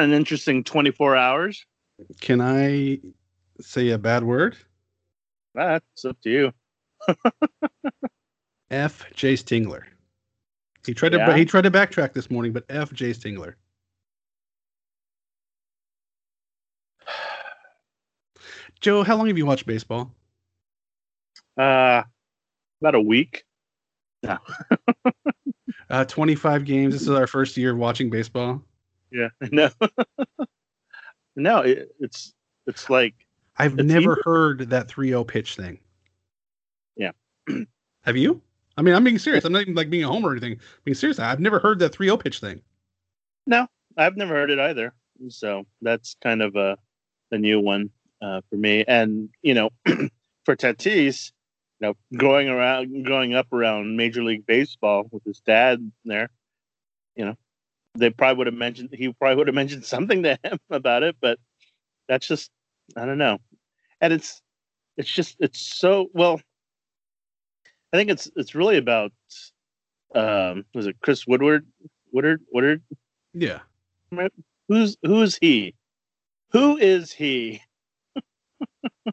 An interesting 24 hours. can I say a bad word? That's up to you. F. Jayce Tingler. He tried to he tried to backtrack this morning, but F. Jayce Tingler. Joe, how long have you watched baseball? Uh, about a week. No. Uh, 25 games. This is our first year of watching baseball. Yeah. No. no, it, it's it's like I've It's never easy. heard that 3-0 pitch thing. Yeah. have you? I mean, I'm being serious. I'm not even like being a homer or anything. I being serious. I've never heard that 3-0 pitch thing. No, I've never heard it either. So that's kind of a a new one uh, for me. And you know, for Tatis, you know, growing around, growing up around Major League Baseball with his dad there, you know, they probably would have mentioned he probably would have mentioned something to him about it. But that's just I don't know. And it's it's just it's so well. I think it's it's really about um was it Chris Woodward Woodard Woodard Yeah. Who's who's he? Who is he?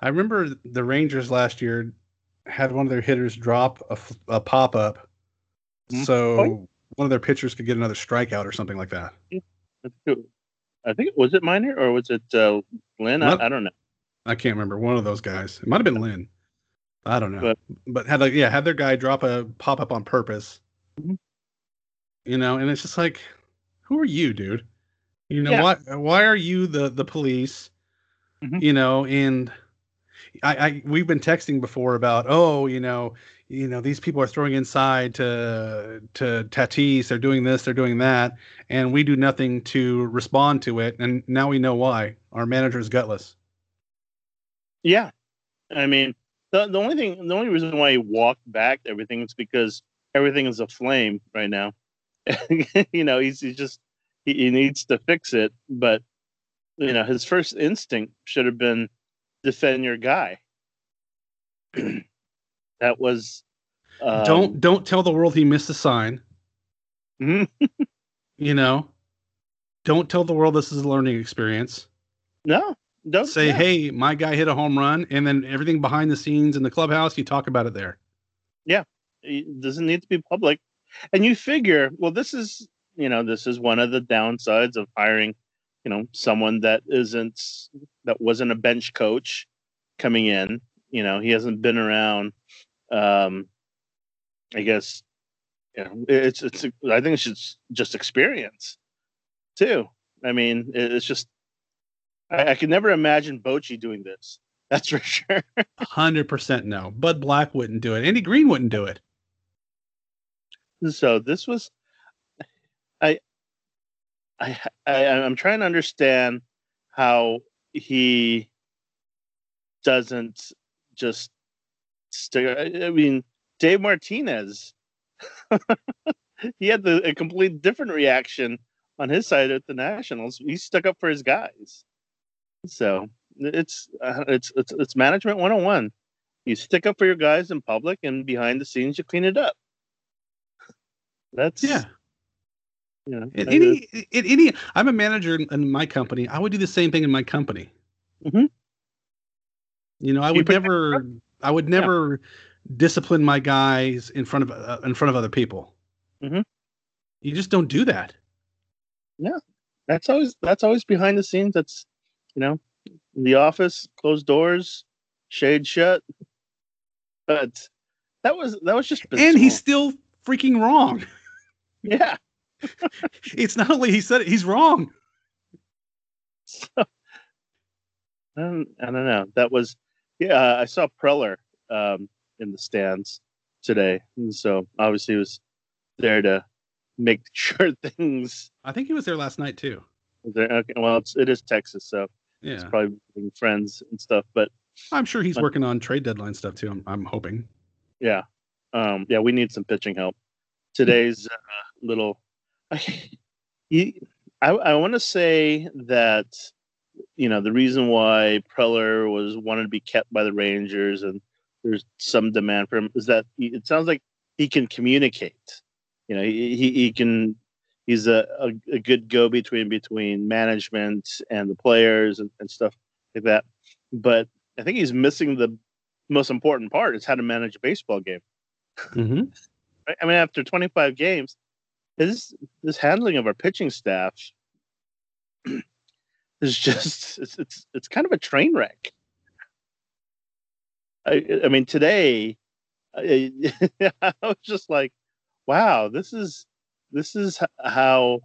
I remember the Rangers last year had one of their hitters drop a, a pop up, Mhm. so Oh. One of their pitchers could get another strikeout or something like that. I think was it Minor or was it uh, Lynn? I, I don't know. I can't remember one of those guys. It might have been Lynn. I don't know, but, But- had like yeah had their guy drop a pop up on purpose. Mhm. You know, and it's just like, who are you, dude? You know Yeah. why? Why are you the the police? Mhm. You know, and I, I we've been texting before about oh you know you know these people are throwing inside to to Tatis they're doing this they're doing that and we do nothing to respond to it and now we know why our manager is gutless Yeah, I mean the the only thing the only reason why he walked back everything is because everything is aflame right now. you know, he's he's just he, he needs to fix it, but you know his first instinct should have been defend your guy. that was um, don't don't tell the world he missed a sign. Mhm. you know? Don't tell the world this is a learning experience. No don't say yeah. hey my guy hit a home run and then everything behind the scenes in the clubhouse you talk about it there. Yeah, it doesn't need to be public. And you figure well this is you know this is one of the downsides of hiring you know someone that isn't that wasn't a bench coach coming in. You know he hasn't been around um i guess you know it's it's i think it's just just experience too. I mean it's just i, I could never imagine Bochy doing this that's for sure. 100% no bud black wouldn't do it andy green wouldn't do it. So this was I, I i i'm trying to understand how he doesn't just i mean dave martinez he had the, a complete different reaction on his side at the nationals. He stuck up for his guys. So it's uh, it's it's, it's management 101 you stick up for your guys in public and behind the scenes you clean it up. That's yeah. you know, in I- any in any i'm a manager in, my company. I would do the same thing in my company. Mhm. you know i You would never i would never discipline my guys in front of uh, in front of other people Mhm. you just don't do that that's always that's always behind the scenes. That's you know, the office, closed doors, shade shut. But that was that was just and he's still freaking wrong yeah. it's not only he said it he's wrong I don't, I don't know. That was yeah. I saw Preller um, in the stands today, and so obviously he was there to make sure things. i think he was there last night too There, okay, well, it's, it is Texas, so it's yeah probably meeting friends and stuff. But i'm sure he's working on trade deadline stuff too i'm, I'm hoping Yeah. Um, yeah, we need some pitching help. Today's uh, little, I, I want to say that, you know, the reason why Preller was wanted to be kept by the Rangers and there's some demand for him is that he, it sounds like he can communicate you know, he he, he can he's a, a, a, good go between between management and the players and, and stuff like that. But I think he's missing the most important part is how to manage a baseball game. Mm-hmm. I mean, after 25 games, his this handling of our pitching staff is just it's, it's it's kind of a train wreck. I I mean, today I, I was just like, wow, this is this is how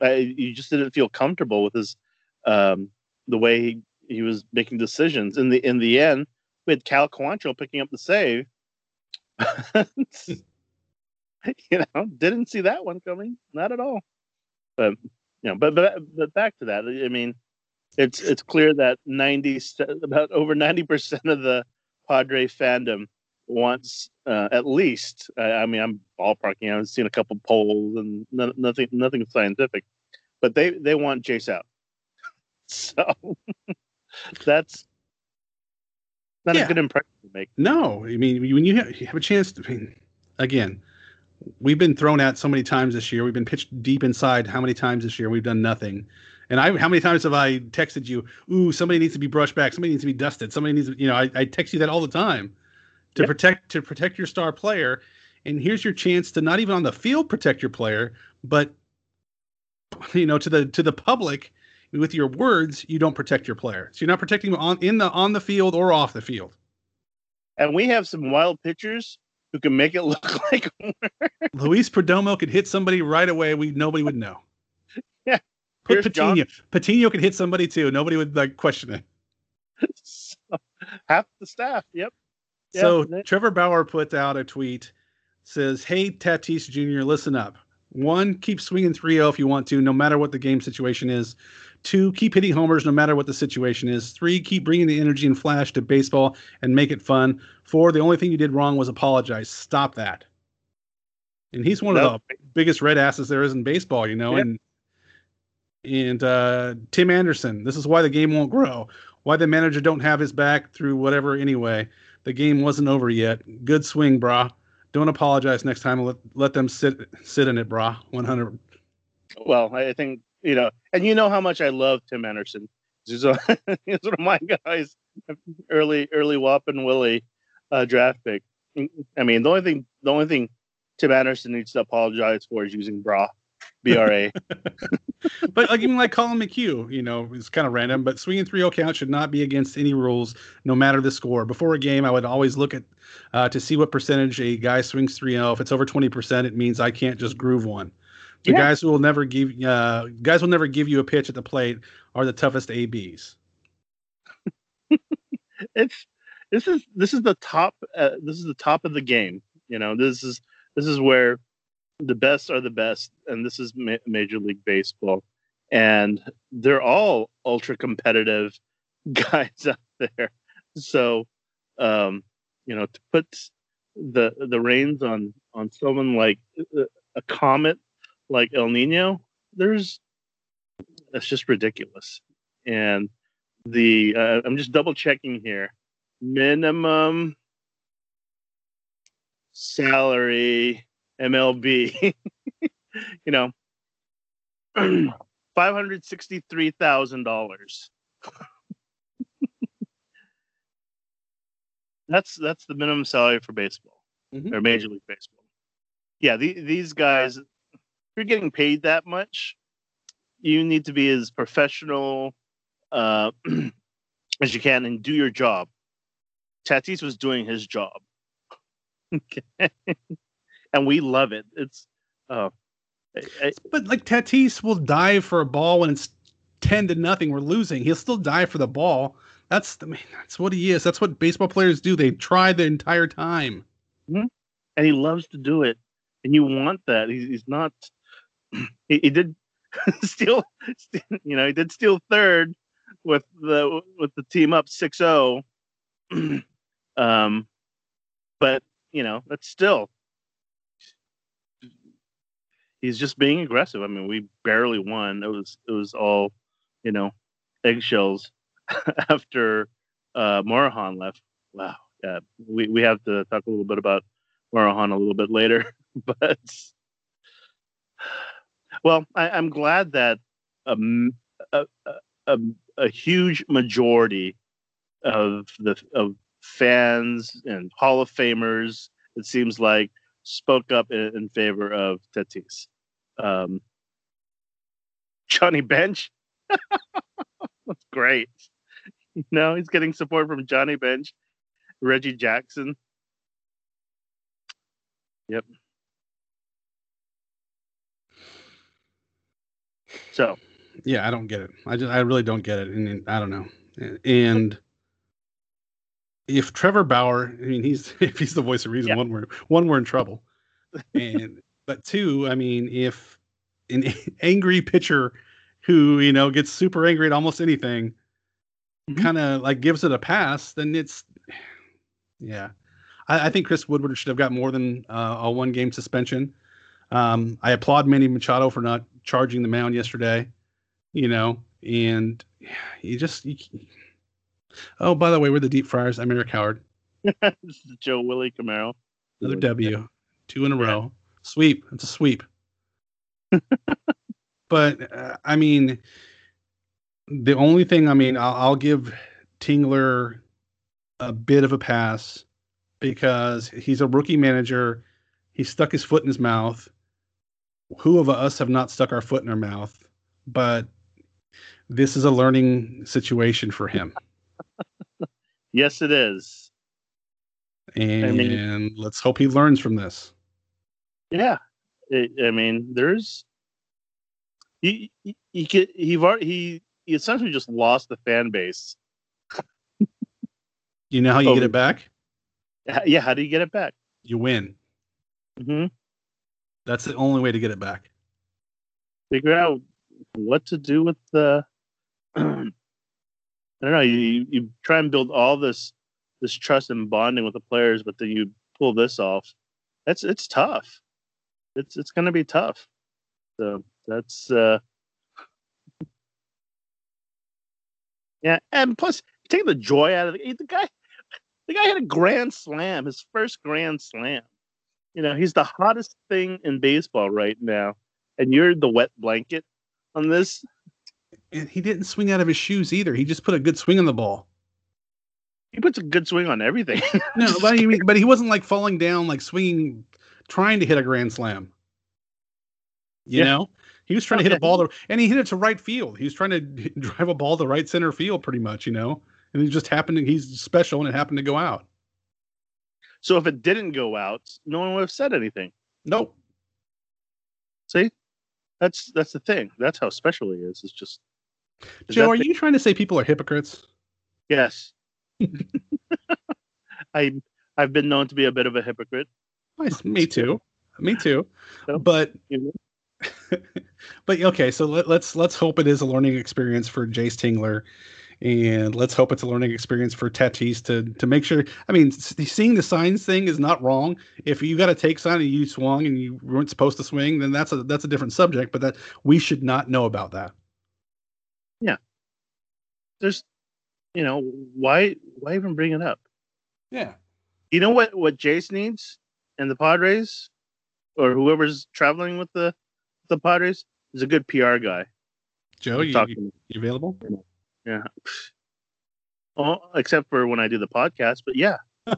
I, you just didn't feel comfortable with his um, the way he, he was making decisions. In the in the end, we had Cal Quantrill picking up the save. you know, didn't see that one coming, not at all. But you know, but but, but back to that. I mean, it's it's clear that ninety about over ninety percent of the Padre fandom wants uh, at least. Uh, I mean, I'm ballparking. I've seen a couple polls and no, nothing nothing scientific, but they they want Jayce out. So that's not yeah. a good impression to make. No, I mean when you have, you have a chance to. I mean, again, we've been thrown at so many times this year. We've been pitched deep inside how many times this year? We've done nothing. And I, how many times have I texted you? Ooh, somebody needs to be brushed back. Somebody needs to be dusted. Somebody needs, to, you know, I, I text you that all the time to yep. protect to protect your star player. And here's your chance to not even on the field protect your player, but you know, to the to the public with your words, you don't protect your player. So you're not protecting them on in the on the field or off the field. And we have some wild pitchers who can make it look like Luis Perdomo could hit somebody right away. We nobody would know. Put Patino. Patino could hit somebody too. Nobody would like question it. So, half the staff. Yep. so Trevor Bauer put out a tweet says, "Hey Tatis Jr., listen up. One, keep swinging 3-0 if you want to, no matter what the game situation is. Two, keep hitting homers no matter what the situation is. Three, keep bringing the energy and flash to baseball and make it fun. Four, the only thing you did wrong was apologize. Stop that. And he's one nope. of the biggest red asses there is in baseball, you know. Yep. And and uh, Tim Anderson, this is why the game won't grow. Why the manager don't have his back through whatever anyway. The game wasn't over yet. Good swing, brah. Don't apologize next time. Let let them sit sit in it, brah. One hundred. Well, I think you know, and you know how much I love Tim Anderson. He's, a, one of my guys, early early and Willie uh, draft pick. I mean, the only thing the only thing Tim Anderson needs to apologize for is using bra, B R A. but like even like Collin McHugh, you know, it's kind of random. But swinging 3-0 count should not be against any rules, no matter the score. Before a game, I would always look at uh, to see what percentage a guy swings 3-0. If it's over 20%, it means I can't just groove one. The yeah. guys who will never give uh, guys will never give you a pitch at the plate are the toughest ABs. it's this is this is the top uh, this is the top of the game. You know, this is this is where the best are the best, and this is ma- Major League Baseball, and they're all ultra competitive guys out there. So, um, you know, to put the the reins on on someone like uh, a comet like El Nino, there's that's just ridiculous. And the uh, I'm just double checking here. Minimum salary MLB, you know, five hundred sixty-three thousand dollars. that's that's the minimum salary for baseball mm-hmm. or Major League Baseball. Yeah, the, these guys if you're getting paid that much, you need to be as professional uh, as you can and do your job. Tatis was doing his job. and we love it. It's uh, I, but like Tatis will die for a ball when it's ten to nothing. We're losing. He'll still die for the ball. That's I mean, that's what he is. That's what baseball players do. They try the entire time. Mm-hmm. And he loves to do it. And you want that. He's, he's not he, he did steal, you know, he did steal third with the with the team up 6-0. um, but you know, that's still he's just being aggressive. I mean, we barely won. It was it was all, you know, eggshells after uh left. Wow. Yeah, we, we have to talk a little bit about Morejon a little bit later, but Well, I, I'm glad that a, a, a huge majority of the of fans and Hall of Famers, it seems like, spoke up in, in favor of Tatis. Um, Johnny Bench, that's great. You know, he's getting support from Johnny Bench, Reggie Jackson. Yep. So, Yeah, I don't get it. I just I really don't get it, and, and I don't know. And if Trevor Bauer, I mean, he's if he's the voice of reason, Yeah. one we're one we're in trouble. And but two, I mean, if an angry pitcher who you know gets super angry at almost anything, Mhm. kind of like gives it a pass, then it's yeah. I, I think Chris Woodward should have got more than uh, a one game suspension. Um, I applaud Manny Machado for not charging the mound yesterday, you know, and you just. You, oh, by the way, we're the Deep Fryers. I'm Eric Howard. this is Joe Willie Camaro. Another W, two in a row. Sweep. It's a sweep. but uh, I mean, the only thing I mean, I'll, I'll give Tingler a bit of a pass because he's a rookie manager. He stuck his foot in his mouth. Who of us have not stuck our foot in our mouth? But this is a learning situation for him. Yes, it is. And mean- let's hope he learns from this. Yeah, I I mean, there's he he he could, he he he essentially just lost the fan base. You know how you Oh. get it back? Yeah, how do you get it back? You win. hmm That's the only way to get it back. Figure out what to do with the. I don't know. You you try and build all this this trust and bonding with the players, but then you pull this off. That's it's tough. It's it's going to be tough. So that's uh yeah, and plus take the joy out of it. The guy, the guy had a grand slam, his first grand slam. You know, he's the hottest thing in baseball right now, and you're the wet blanket on this. And he didn't swing out of his shoes either. He just put a good swing on the ball. He puts a good swing on everything. No, but I mean, but he wasn't like falling down, like swinging, trying to hit a grand slam. You Yeah. know, he was trying to hit a ball to, and he hit it to right field. He was trying to drive a ball to right center field, pretty much. You know, and he just happened to. He's special, and it happened to go out. so if it didn't go out, no one would have said anything. Nope. See, that's that's the thing. That's how special he is. It's just Joe, are the- you trying to say people are hypocrites? yes. I I've been known to be a bit of a hypocrite. Nice. Me too. Me too. So- But but okay, so let, let's let's hope it is a learning experience for Jayce Tingler, and let's hope it's a learning experience for Tatis to to make sure. I mean, seeing the signs thing is not wrong. If you got a take sign and you swung and you weren't supposed to swing, then that's a that's a different subject. But that we should not know about that. There's, you know, why why even bring it up? Yeah. You know what what Jayce needs and the Padres, or whoever's traveling with the the Padres is a good PR guy. Joe, you, you, you available? Yeah. Oh, except for when I do the podcast, but yeah,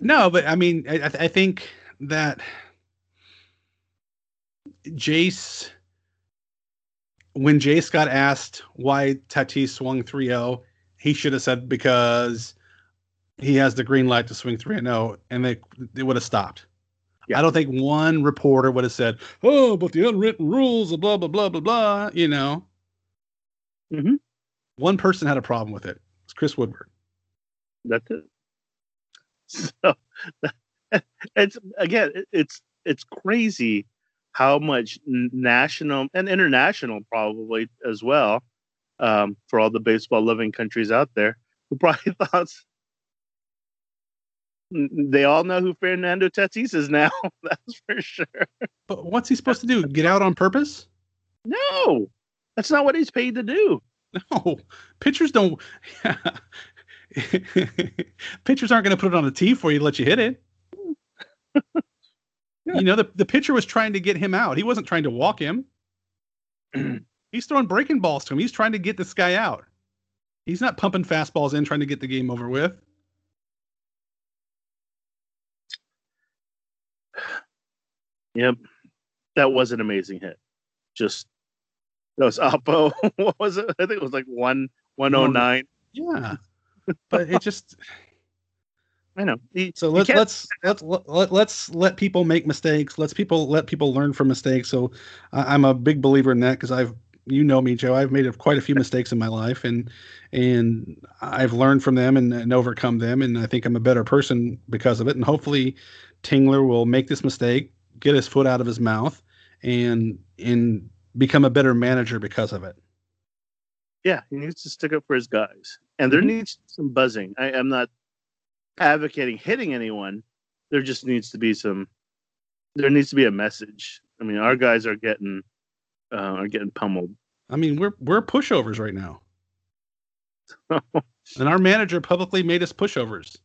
No, but I mean, I, I I think that Jayce, when Jayce got asked why Tatis swung 3 0, he should have said because he has the green light to swing 3 0, and they, they would have stopped. Yeah. I don't think one reporter would have said, oh, but the unwritten rules, of blah, blah, blah, blah, blah, you know. Mhm. One person had a problem with it. It's Chris Woodward. that's it. So it's again, it's it's crazy how much national and international probably as well um, for all the baseball loving countries out there who probably thought they all know who Fernando Tatis is now. That's for sure. But what's he supposed to do? Get out on purpose? No, that's not what he's paid to do. No, pitchers don't. pitchers aren't going to put it on the tee for you to let you hit it. You know, the, the pitcher was trying to get him out. He wasn't trying to walk him. He's throwing breaking balls to him. He's trying to get this guy out. He's not pumping fastballs in trying to get the game over with. Yep. That was an amazing hit. Just that was Oppo. what was it? I think it was like one one oh nine. Yeah. But it just I know. So let's let's let's let, let's let people make mistakes. Let's people let people learn from mistakes. So I'm a big believer in that because I've you know me, Joe. I've made quite a few mistakes in my life, and and I've learned from them and, and overcome them, and I think I'm a better person because of it. And hopefully, Tingler will make this mistake, get his foot out of his mouth, and and become a better manager because of it. Yeah, he needs to stick up for his guys, and there mm-hmm. needs some buzzing. I, I'm not advocating hitting anyone. There just needs to be some. There needs to be a message. I mean, our guys are getting uh, are getting pummeled. I mean, we're we're pushovers right now, and our manager publicly made us pushovers.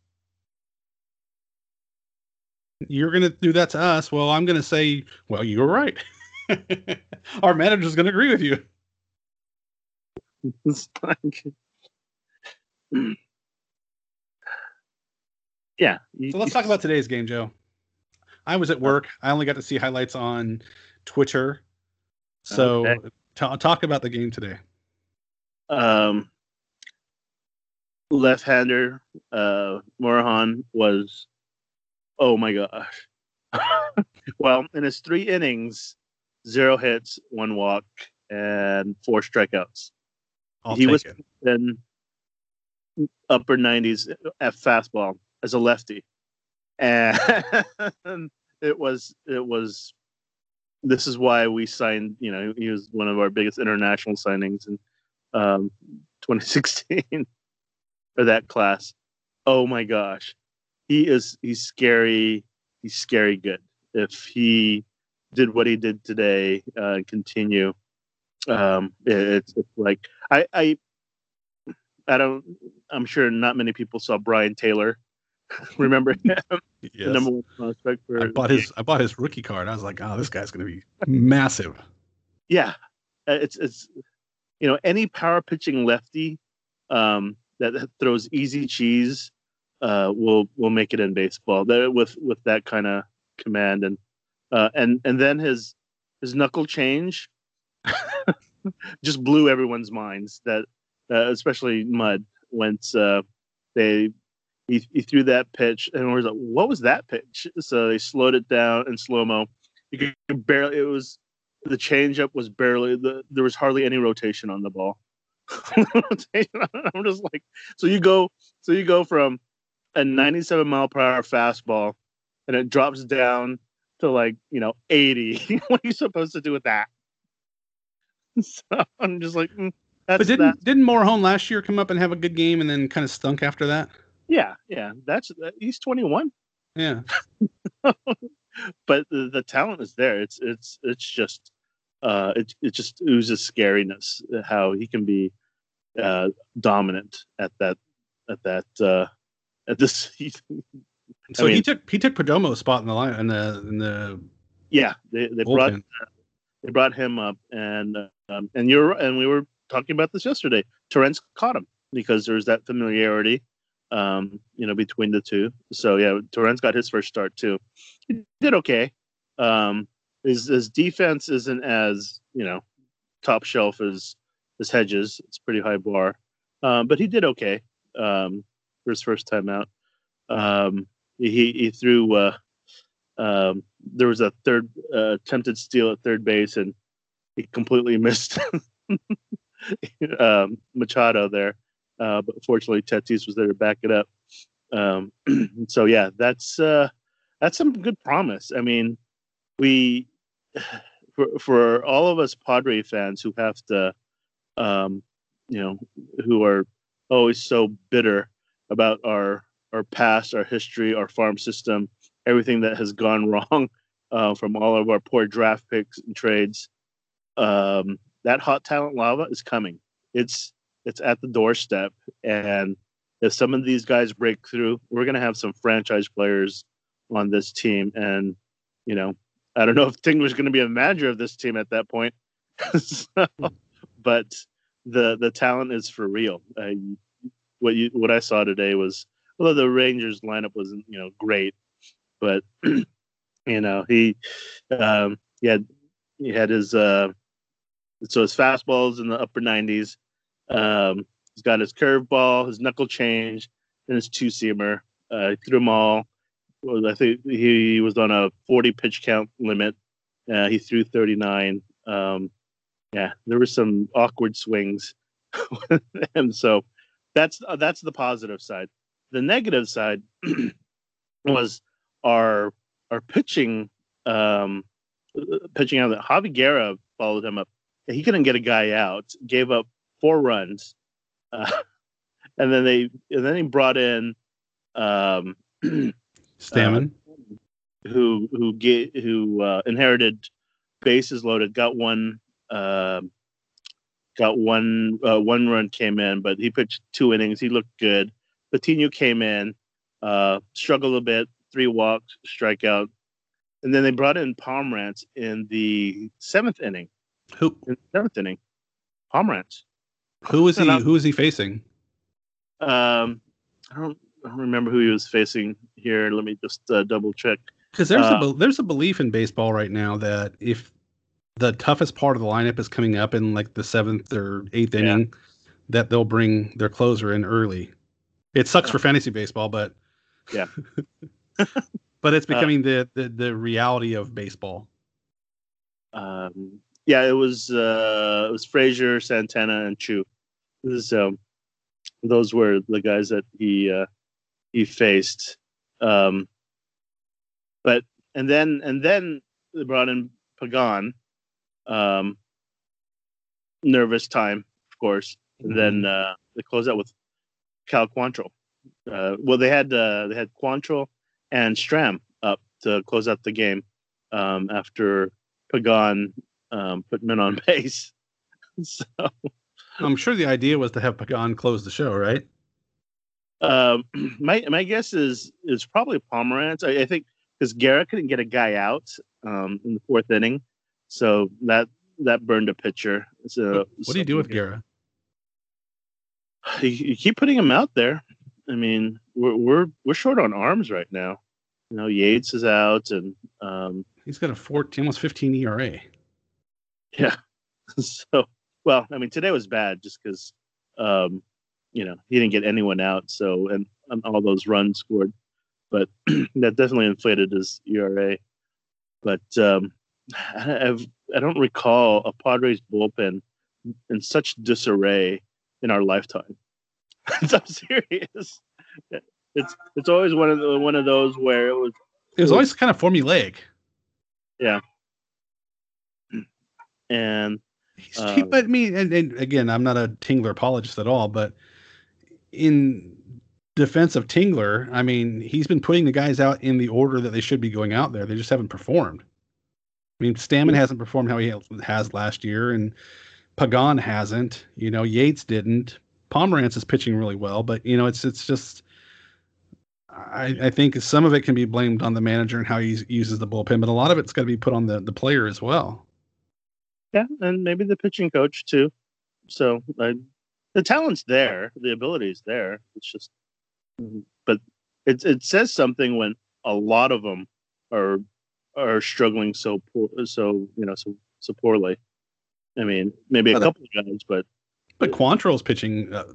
You're gonna do that to us. Well, I'm gonna say, well, you were right. our manager's gonna agree with you. yeah. So let's talk about today's game, Joe. I was at work. I only got to see highlights on Twitter so okay. t- talk about the game today. Um, left-hander uh, Morejon was, oh my gosh. well, in his three innings, zero hits, one walk, and four strikeouts. I'll he was it. in upper 90s at fastball as a lefty, and it was it was this is why we signed. You know, he was one of our biggest international signings in um, 2016 for that class. Oh my gosh, he is he's scary. He's scary good. If he did what he did today, uh, continue. Um, it, it's, it's like I, I I don't. I'm sure not many people saw Brian Taylor Remember him? yes. number one prospect for. I bought his. I bought his rookie card. I was like, oh, this guy's going to be massive. Yeah, uh, it's it's you know any power pitching lefty um, that throws easy cheese uh, will will make it in baseball. That with with that kind of command and uh, and and then his his knuckle change just blew everyone's minds. That uh, especially Mud once uh, they he, he threw that pitch and we was like, what was that pitch? So they slowed it down in slow mo. You could barely, it was, the changeup was barely, the, there was hardly any rotation on the ball. I'm just like, so you go, so you go from a 97 mile per hour fastball and it drops down to like, you know, 80. what are you supposed to do with that? So I'm just like, mm, but didn't, didn't Morejon last year come up and have a good game and then kind of stunk after that? Yeah, yeah, that's he's 21. Yeah, but the, the talent is there. It's it's it's just uh, it it just oozes scariness how he can be uh, dominant at that at that uh, at this. so mean, he took he took Perdomo's spot in the line in the in the. Yeah, they they brought uh, they brought him up and um, and you're and we were talking about this yesterday. Torrens caught him because there's that familiarity um, you know, between the two. So yeah, Torrens got his first start too. He did okay. Um, his his defense isn't as you know top shelf as as Hedges. It's pretty high bar, um, but he did okay um, for his first time out. Um, he he threw. Uh, um, there was a third uh, attempted steal at third base, and he completely missed um, Machado there. Uh, but fortunately, Tatis was there to back it up. Um, so yeah, that's uh, that's some good promise. I mean, we for for all of us Padre fans who have to, um, you know, who are always so bitter about our our past, our history, our farm system, everything that has gone wrong uh, from all of our poor draft picks and trades. Um, that hot talent lava is coming. It's it's at the doorstep. And if some of these guys break through, we're going to have some franchise players on this team. And you know, I don't know if Ting was going to be a manager of this team at that point. so, but the the talent is for real. Uh, what you what I saw today was although the Rangers lineup wasn't you know great, but you know he um, he had he had his uh, so his fastballs in the upper 90s. Um, he's got his curveball, his knuckle change, and his two seamer. Uh, he threw them all. I think he was on a 40 pitch count limit. Uh, he threw 39. Um, yeah, there were some awkward swings, and so that's uh, that's the positive side. The negative side was our our pitching um, pitching out. Javy Guerra followed him up. He couldn't get a guy out. Gave up four runs, uh, and then they and then he brought in um, Stammen, uh, who who get who uh, inherited bases loaded. Got one uh, got one uh, one run came in, but he pitched two innings. He looked good. Patino came in, uh, struggled a bit, three walks, strikeout, and then they brought in Pomeranz in the seventh inning. Who? In the seventh inning, Pomeranz. Who is he? Who is he facing? Um, I don't, I don't remember who he was facing here. Let me just uh, double check. Because there's uh, a there's a belief in baseball right now that if the toughest part of the lineup is coming up in like the seventh or eighth yeah. inning, that they'll bring their closer in early. It sucks for fantasy baseball, but yeah, but it's uh, becoming uh, the, the the reality of baseball. Um, yeah, it was uh, it was Frazier, Santana, and Choo. So um, those were the guys that he uh, he faced. Um, but and then and then they brought in Pagan, um, nervous time, of course. And mm-hmm. then uh, they closed out with Cal Quantrill. Uh, well, they had uh, they had Quantrill and Strahm up to close out the game um, after Pagan um, put men on base. so I'm sure the idea was to have Pagan close the show, right? Um, my my guess is is probably Pomeranz. I, I think because Garrett couldn't get a guy out um, in the fourth inning, so that that burned a pitcher. So what do you do with Guerra? You, you, keep putting him out there. I mean, we're we're we're short on arms right now. You know, Yates is out, and um, he's got a 14, almost 15 ERA. Yeah. so, well, I mean, today was bad just because, um, you know, he didn't get anyone out. So, and, and all those runs scored, but that definitely inflated his ERA. But um, I've I don't recall a Padres bullpen in such disarray in our lifetime. I'm serious. It's it's always one of the, one of those where it was. It was always kind of formulaic. Yeah. And uh, but me and, and again, I'm not a Tingler apologist at all, but in defense of Tingler, I mean, he's been putting the guys out in the order that they should be going out there. They just haven't performed. I mean, Stammen hasn't performed how he has last year, and Pagan hasn't. You know, Yates didn't. Pomeranz is pitching really well, but you know, it's it's just. I, I think some of it can be blamed on the manager and how he uses the bullpen, but a lot of it's got to be put on the the player as well. Yeah, and maybe the pitching coach too. So I, the talent's there, the ability's there. It's just, but it it says something when a lot of them are are struggling so poor, so you know, so so poorly. I mean, maybe a couple of guys, but but Quantrill's pitching uh,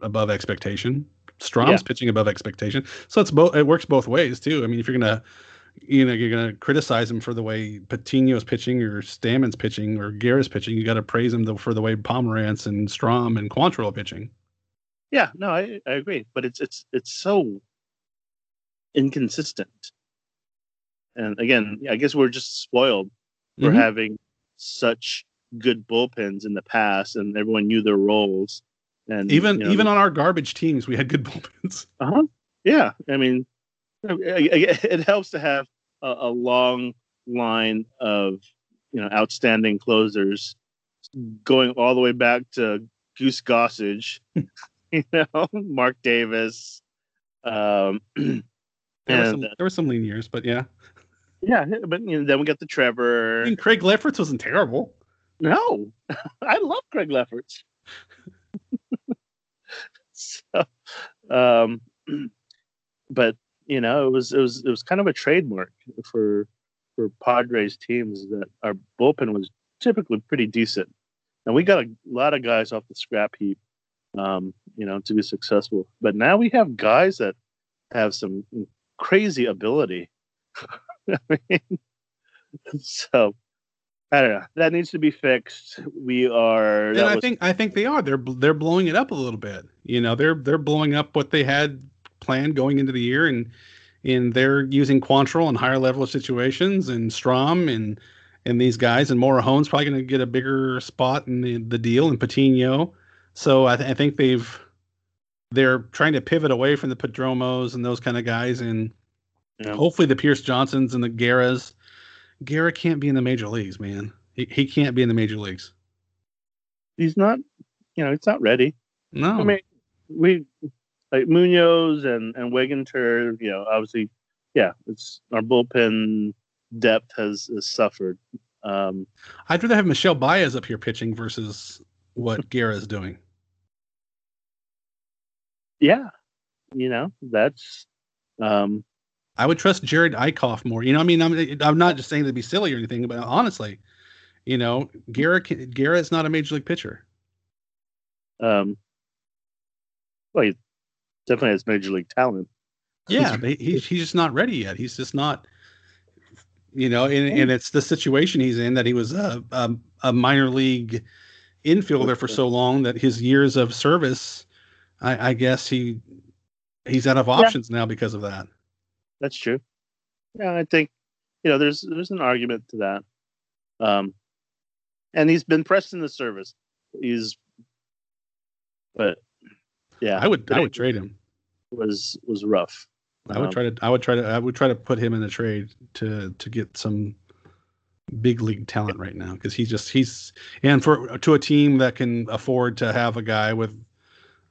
above expectation. Strahm's yeah. pitching above expectation. So it's both. It works both ways too. I mean, if you're gonna, you know, you're gonna criticize him for the way Patino's pitching, or Stammen's pitching, or Guerra's pitching, you got to praise him for the way Pomeranz and Strahm and Quantrill are pitching. Yeah, no, I, I agree, but it's it's it's so inconsistent. And again, I guess we're just spoiled for mm-hmm. having such good bullpens in the past, and everyone knew their roles. And even you know, even on our garbage teams, we had good bullpens. Uh huh. Yeah, I mean, it helps to have a, a long line of you know outstanding closers, going all the way back to Goose Gossage, you know, Mark Davis. Um, there, and, were some, there were some lean years, but yeah Yeah, but you know, then we got the Trevor. I mean, Craig Lefferts wasn't terrible. No, I love Craig Lefferts. so, um, but you know, it was it was it was kind of a trademark for for Padres teams that our bullpen was typically pretty decent, and we got a lot of guys off the scrap heap, um, you know, to be successful. But now we have guys that have some crazy ability. I mean, so I don't know. That needs to be fixed. We are. And I was, think I think they are. They're they're blowing it up a little bit. You know, they're they're blowing up what they had planned going into the year, and and they're using Quantrill in higher level of situations, and Strahm and and these guys, and Morejon's probably going to get a bigger spot in the, the deal, and Patino. So I, th- I think they've they're trying to pivot away from the Perdomos and those kind of guys, and yeah. hopefully the Pierce Johnsons and the Guerras. Guerra can't be in the major leagues, man. He, he can't be in the major leagues. He's not, you know, it's not ready. No. I mean, we like Munoz and and Wingenter, you know, obviously, yeah, it's our bullpen depth has, has suffered. Um, I'd rather have Michel Baez up here pitching versus what Guerra is doing. Yeah, you know that's. Um, I would trust Jerad Eickhoff more. You know, I mean, I'm I'm not just saying to be silly or anything, but honestly, you know, Guerra Guerra is not a major league pitcher. Um, well, definitely has major league talent. Yeah, but he, he's just not ready yet. He's just not. You know, and, and it's the situation he's in that he was a, a, a minor league infielder for so long that his years of service, I, I guess he he's out of options yeah. now because of that. That's true. Yeah, I think you know there's there's an argument to that. Um, and he's been pressed in the service. He's, but yeah, I would I would trade him. Was was rough. I would um, try to I would try to I would try to put him in a trade to to get some big league talent right now because he's just he's and for to a team that can afford to have a guy with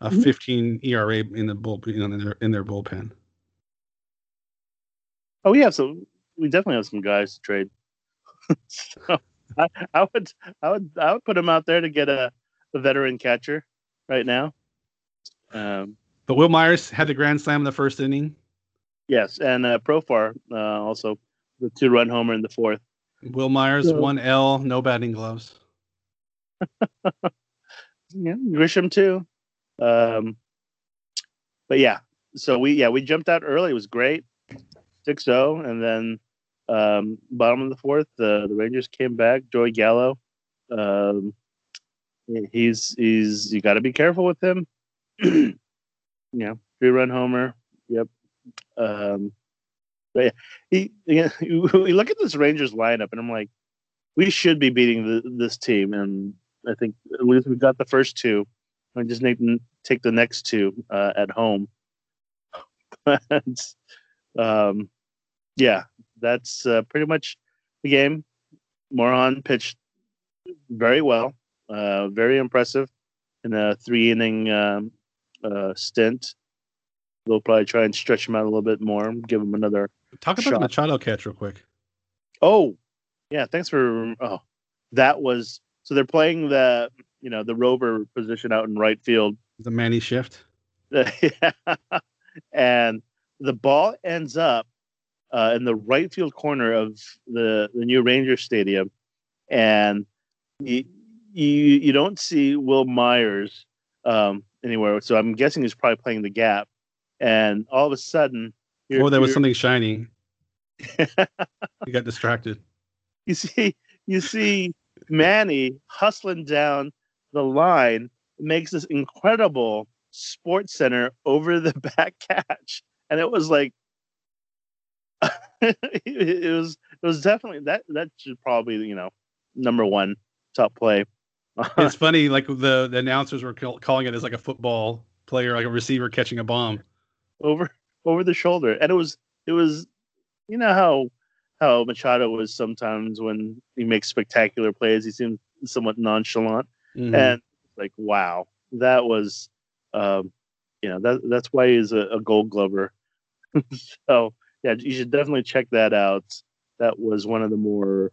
a mm-hmm. 15 ERA in the bull you know, in their in their bullpen. Oh, we have some. We definitely have some guys to trade. so I, I, would I would I would put him out there to get a, a veteran catcher right now. Um, but Wil Myers had the grand slam in the first inning. Yes, and uh, Profar uh, also the two run homer in the fourth. Wil Myers so, one L, no batting gloves. yeah, Grisham too. Um, but yeah, so we yeah we jumped out early. It was great, 6-0, and then um, bottom of the fourth, the the Rangers came back. Joey Gallo, um, he's he's you got to be careful with him. You know, three run homer. Yep. Um, but yeah, he, yeah, you look at this Rangers lineup, and I'm like, we should be beating the, this team, and I think at least we got the first two. I just need to take the next two uh, at home. but, um, yeah, that's uh, pretty much the game. Morejon pitched very well, uh, very impressive in a three inning um, uh, stint. They'll probably try and stretch him out a little bit more, give him another. Talk about shot. the Machado catch real quick. Oh, yeah. Thanks for. Oh, that was so they're playing the you know the rover position out in right field. The Manny shift. yeah. and the ball ends up uh, in the right field corner of the the new Ranger Stadium, and you you, you don't see Wil Myers um, anywhere. So I'm guessing he's probably playing the gap, and all of a sudden, oh, there was something shiny. he got distracted. You see, you see Manny hustling down the line, makes this incredible sports center over the back catch, and it was like it was it was definitely that that should probably you know number one top play. It's funny, like the the announcers were calling it as like a football player, like a receiver catching a bomb over over the shoulder, and it was it was you know how how Machado was sometimes when he makes spectacular plays, he seems somewhat nonchalant, mm-hmm. and like wow, that was um, you know that that's why he's a, a Gold Glover. so yeah, you should definitely check that out. that was one of the more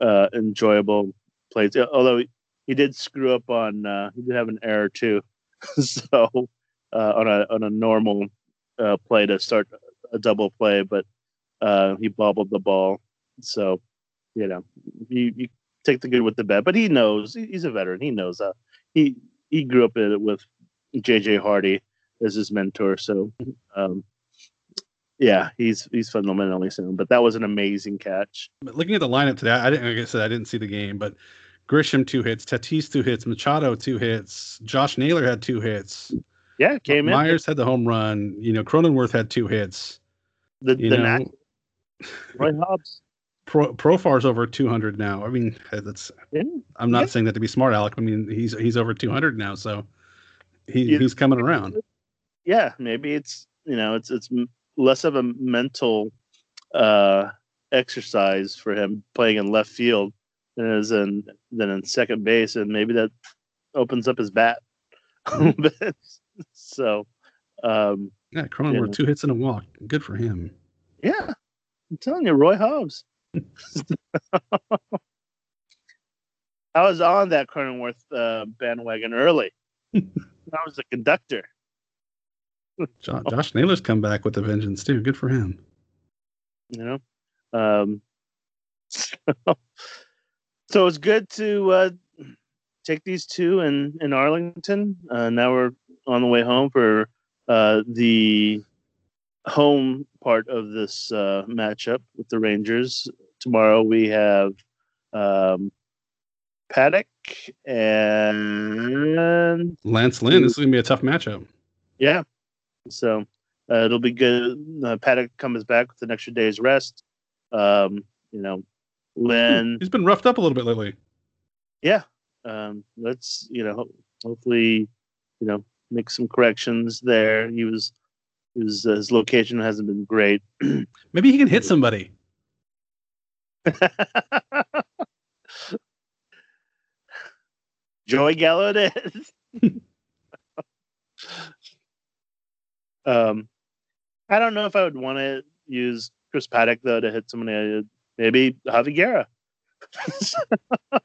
uh, enjoyable plays. Although he, did screw up on, uh, he did have an error too. so uh, on a on a normal uh, play to start a double play, but uh, he bobbled the ball. So you know, you, you take the good with the bad. But he knows he's a veteran. He knows that he he grew up with JJ Hardy as his mentor. So um, yeah, he's he's fundamentally sound. But that was an amazing catch. But looking at the lineup today, I didn't. Like I said, I didn't see the game, but Grisham two hits, Tatis two hits, Machado two hits, Josh Naylor had two hits. Yeah, came Myers in. Myers had the home run. You know, Cronenworth had two hits. The You the know, Roy Hobbs. Pro, Profar's over 200 now. I mean, that's. Yeah. I'm not Yeah. saying that to be smart, Alec. I mean, he's he's over 200 now, so he, You- he's coming around. yeah, maybe it's you know it's it's less of a mental uh, exercise for him playing in left field is in than in second base, and maybe that opens up his bat a little bit. so, um, Yeah, Cronenworth Yeah. two hits and a walk. Good for him. yeah, I'm telling you, Roy Hobbs. I was on that Cronenworth uh, bandwagon early. I was the conductor. Jo- Josh Naylor's come back with a vengeance too. Good for him. you know um so, so it's good to uh take these two in in arlington uh now we're on the way home for uh the home part of this uh matchup with the rangers tomorrow we have um paddack and Lance Lynn, this is gonna be a tough matchup. yeah. So uh, it'll be good. Uh, Paddack comes back with an extra day's rest. Um, you know, Lynn, He's been roughed up a little bit lately. yeah. Um, let's you know, hopefully, you know, make some corrections there. He was, he was his location hasn't been great. Maybe he can hit somebody. Joey Gallo it is. um, I don't know if I would want to use Chris Paddack though to hit somebody. Maybe Javy Guerra.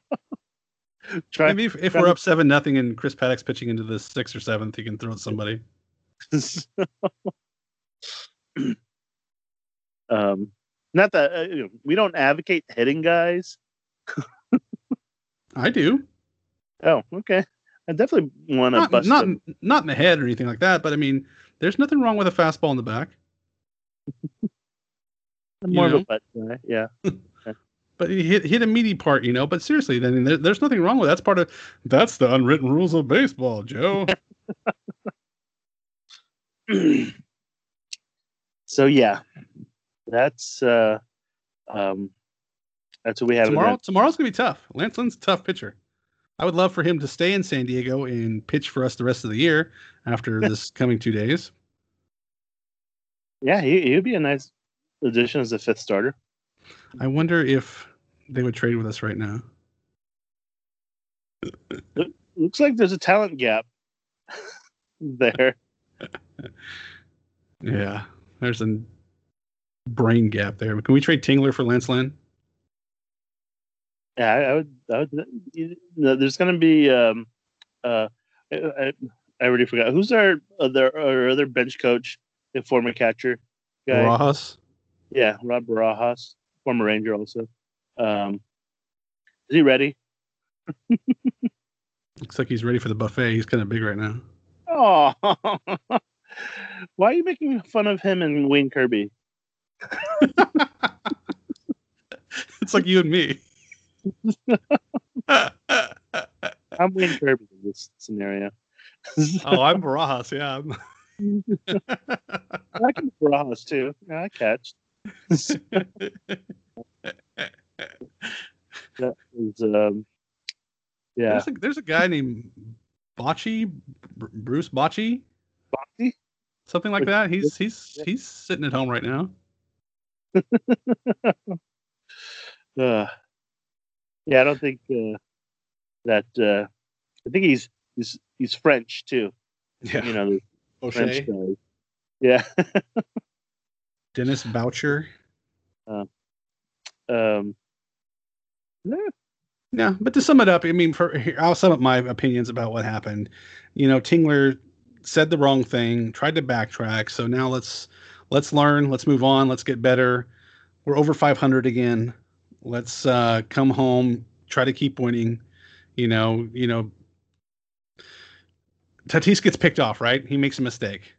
Try. Maybe if, if we're up seven nothing and Chris Paddack's pitching into the sixth or seventh, he can throw at somebody. um, not that uh, you know, we don't advocate hitting guys. I do. Oh, okay. I definitely want to bust not, him. not in the head or anything like that, but I mean, there's nothing wrong with a fastball in the back. I'm more you of a butt guy. Yeah. But he hit hit a meaty part, you know. But seriously, I mean, there, there's nothing wrong with that's part of that's the unwritten rules of baseball, Joe. so yeah, that's uh, um, that's what we have. Tomorrow that. tomorrow's gonna be tough. Lance Lynn's a tough pitcher. I would love for him to stay in San Diego and pitch for us the rest of the year after this coming two days. Yeah, he he'd be a nice addition as a fifth starter. I wonder if they would trade with us right now. Looks like there's a talent gap there. Yeah, there's a brain gap there. Can we trade Tingler for Lance Lynn? Yeah, I, I would. I would. You know, there's going to be. Um, uh, I, I, I already forgot who's our other our other bench coach, the former catcher guy. Barajas? Yeah, Rod Barajas, former Ranger also. Um, is he ready? Looks like he's ready for the buffet. He's kind of big right now. Oh, why are you making fun of him and Wayne Kirby? it's like you and me. I'm Wayne Kirby in this scenario. Oh, I'm Barajas. Yeah. I'm- I can Barajas too. Yeah, I catch. That was, um, yeah. There's a there's a guy named Bocce, Bruce Bochy, Boxy? something like that. He's he's he's sitting at home right now. Uh, yeah, I don't think uh, that. Uh, I think he's he's he's French too. Yeah. You know, the French guys. Yeah. Dennis Boucher. Um, yeah. Yeah, but to sum it up, I mean, for here, I'll sum up my opinions about what happened. You know, Tingler said the wrong thing, tried to backtrack. So now let's let's learn, let's move on, let's get better. We're over 500 again. Let's uh, come home, try to keep winning. You know, you know, Tatis gets picked off, right? He makes a mistake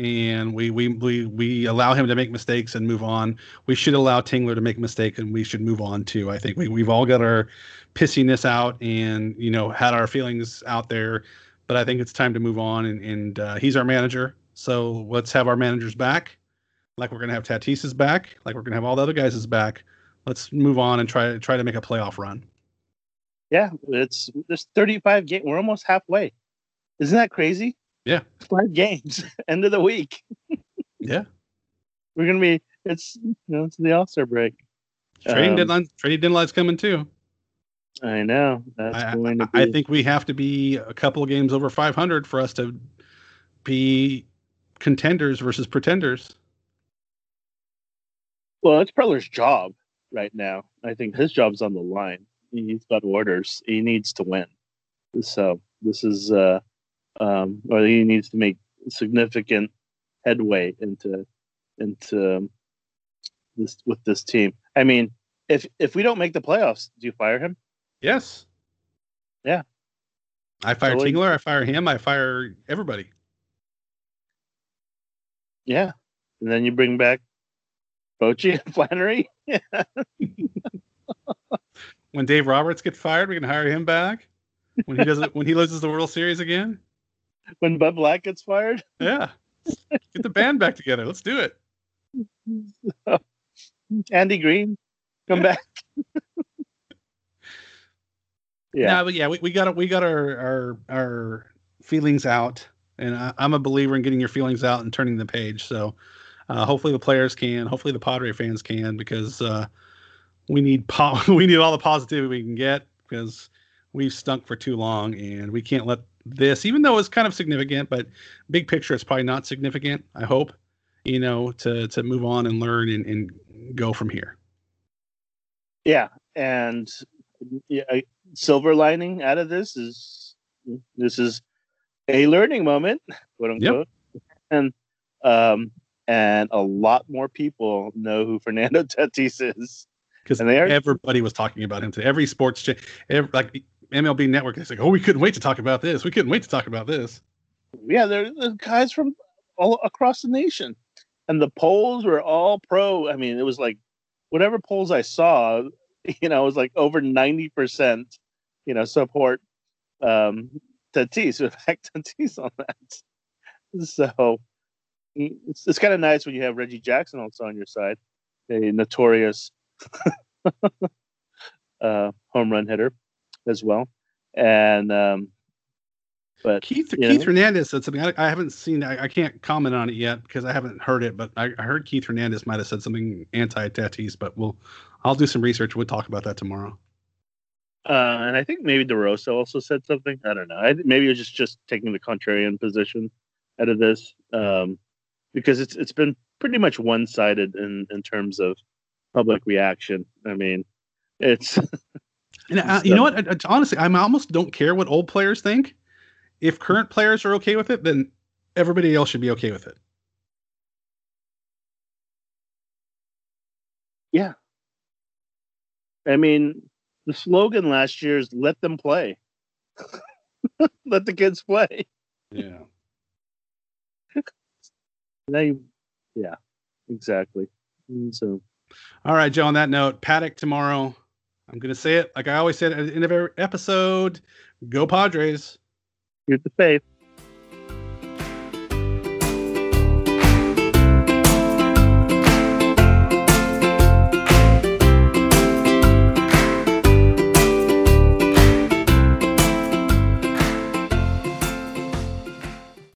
and we we we we allow him to make mistakes and move on. We should allow Tingler to make a mistake and we should move on too. I think we we've all got our pissiness out and you know had our feelings out there, but I think it's time to move on. And and uh, he's our manager, so let's have our managers back, like we're gonna have Tatis's back, like we're gonna have all the other guys' back. Let's move on and try try to make a playoff run. Yeah, it's there's 35 game. We're almost halfway. Isn't that crazy? Yeah. Five games, end of the week. yeah. We're gonna be it's you know, it's the All Star break. Trading um, deadline trading deadline's coming too. I know. That's I, going to be... I think we have to be a couple of games over 500 for us to be contenders versus pretenders. Well, it's Preller's job right now. I think his job's on the line. He's got orders. He needs to win. So this is uh um, or he needs to make significant headway into into um, this with this team. I mean, if if we don't make the playoffs, do you fire him? Yes. Yeah. I fire Tingler. I fire him. I fire everybody. Yeah, and then you bring back Bochy and Flannery. when Dave Roberts gets fired, we can hire him back. When he doesn't, when he loses the World Series again when Bud Black gets fired. Yeah, get the band back together. Let's do it. Andy Green, come back. yeah, no, but yeah, we, we got we got our our our feelings out, and I, am a believer in getting your feelings out and turning the page. So, uh, hopefully the players can, hopefully the Padre fans can, because uh, we need po- we need all the positivity we can get because we've stunk for too long, and we can't let this, even though it's kind of significant, but big picture, it's probably not significant. I hope, you know, to to move on and learn and, and go from here. Yeah, and yeah, silver lining out of this is this is a learning moment, quote unquote, yep. and um, and a lot more people know who Fernando Tatis is because everybody was talking about him to Every sports, cha- every, like MLB Network. It's like, oh, we couldn't wait to talk about this. We couldn't wait to talk about this. Yeah, there's guys from all across the nation, and the polls were all pro. I mean, it was like whatever polls I saw, you know, it was like over ninety percent, you know, support um, Tatis. In fact, Tatis on that. So it's, it's kind of nice when you have Reggie Jackson also on your side, a notorious uh, home run hitter as well. And um, but Keith Keith know. Hernandez said something. I, I haven't seen. I, I, can't comment on it yet because I haven't heard it. But I, I heard Keith Hernandez might have said something anti Tatis. But we'll I'll do some research. We'll talk about that tomorrow. Uh, and I think maybe DeRosa also said something. I don't know. I, maybe it was just just taking the contrarian position out of this um, because it's it's been pretty much one sided in in terms of public reaction. I mean, it's And uh, you know what? I, I, honestly, I almost don't care what old players think. If current players are okay with it, then everybody else should be okay with it. Yeah. I mean, the slogan last year is "Let them play." Let the kids play. Yeah. they, yeah, exactly. So, all right, Joe. On that note, Paddack tomorrow. I'm going to say it like I always said at the end of every episode go Padres. Here's the faith.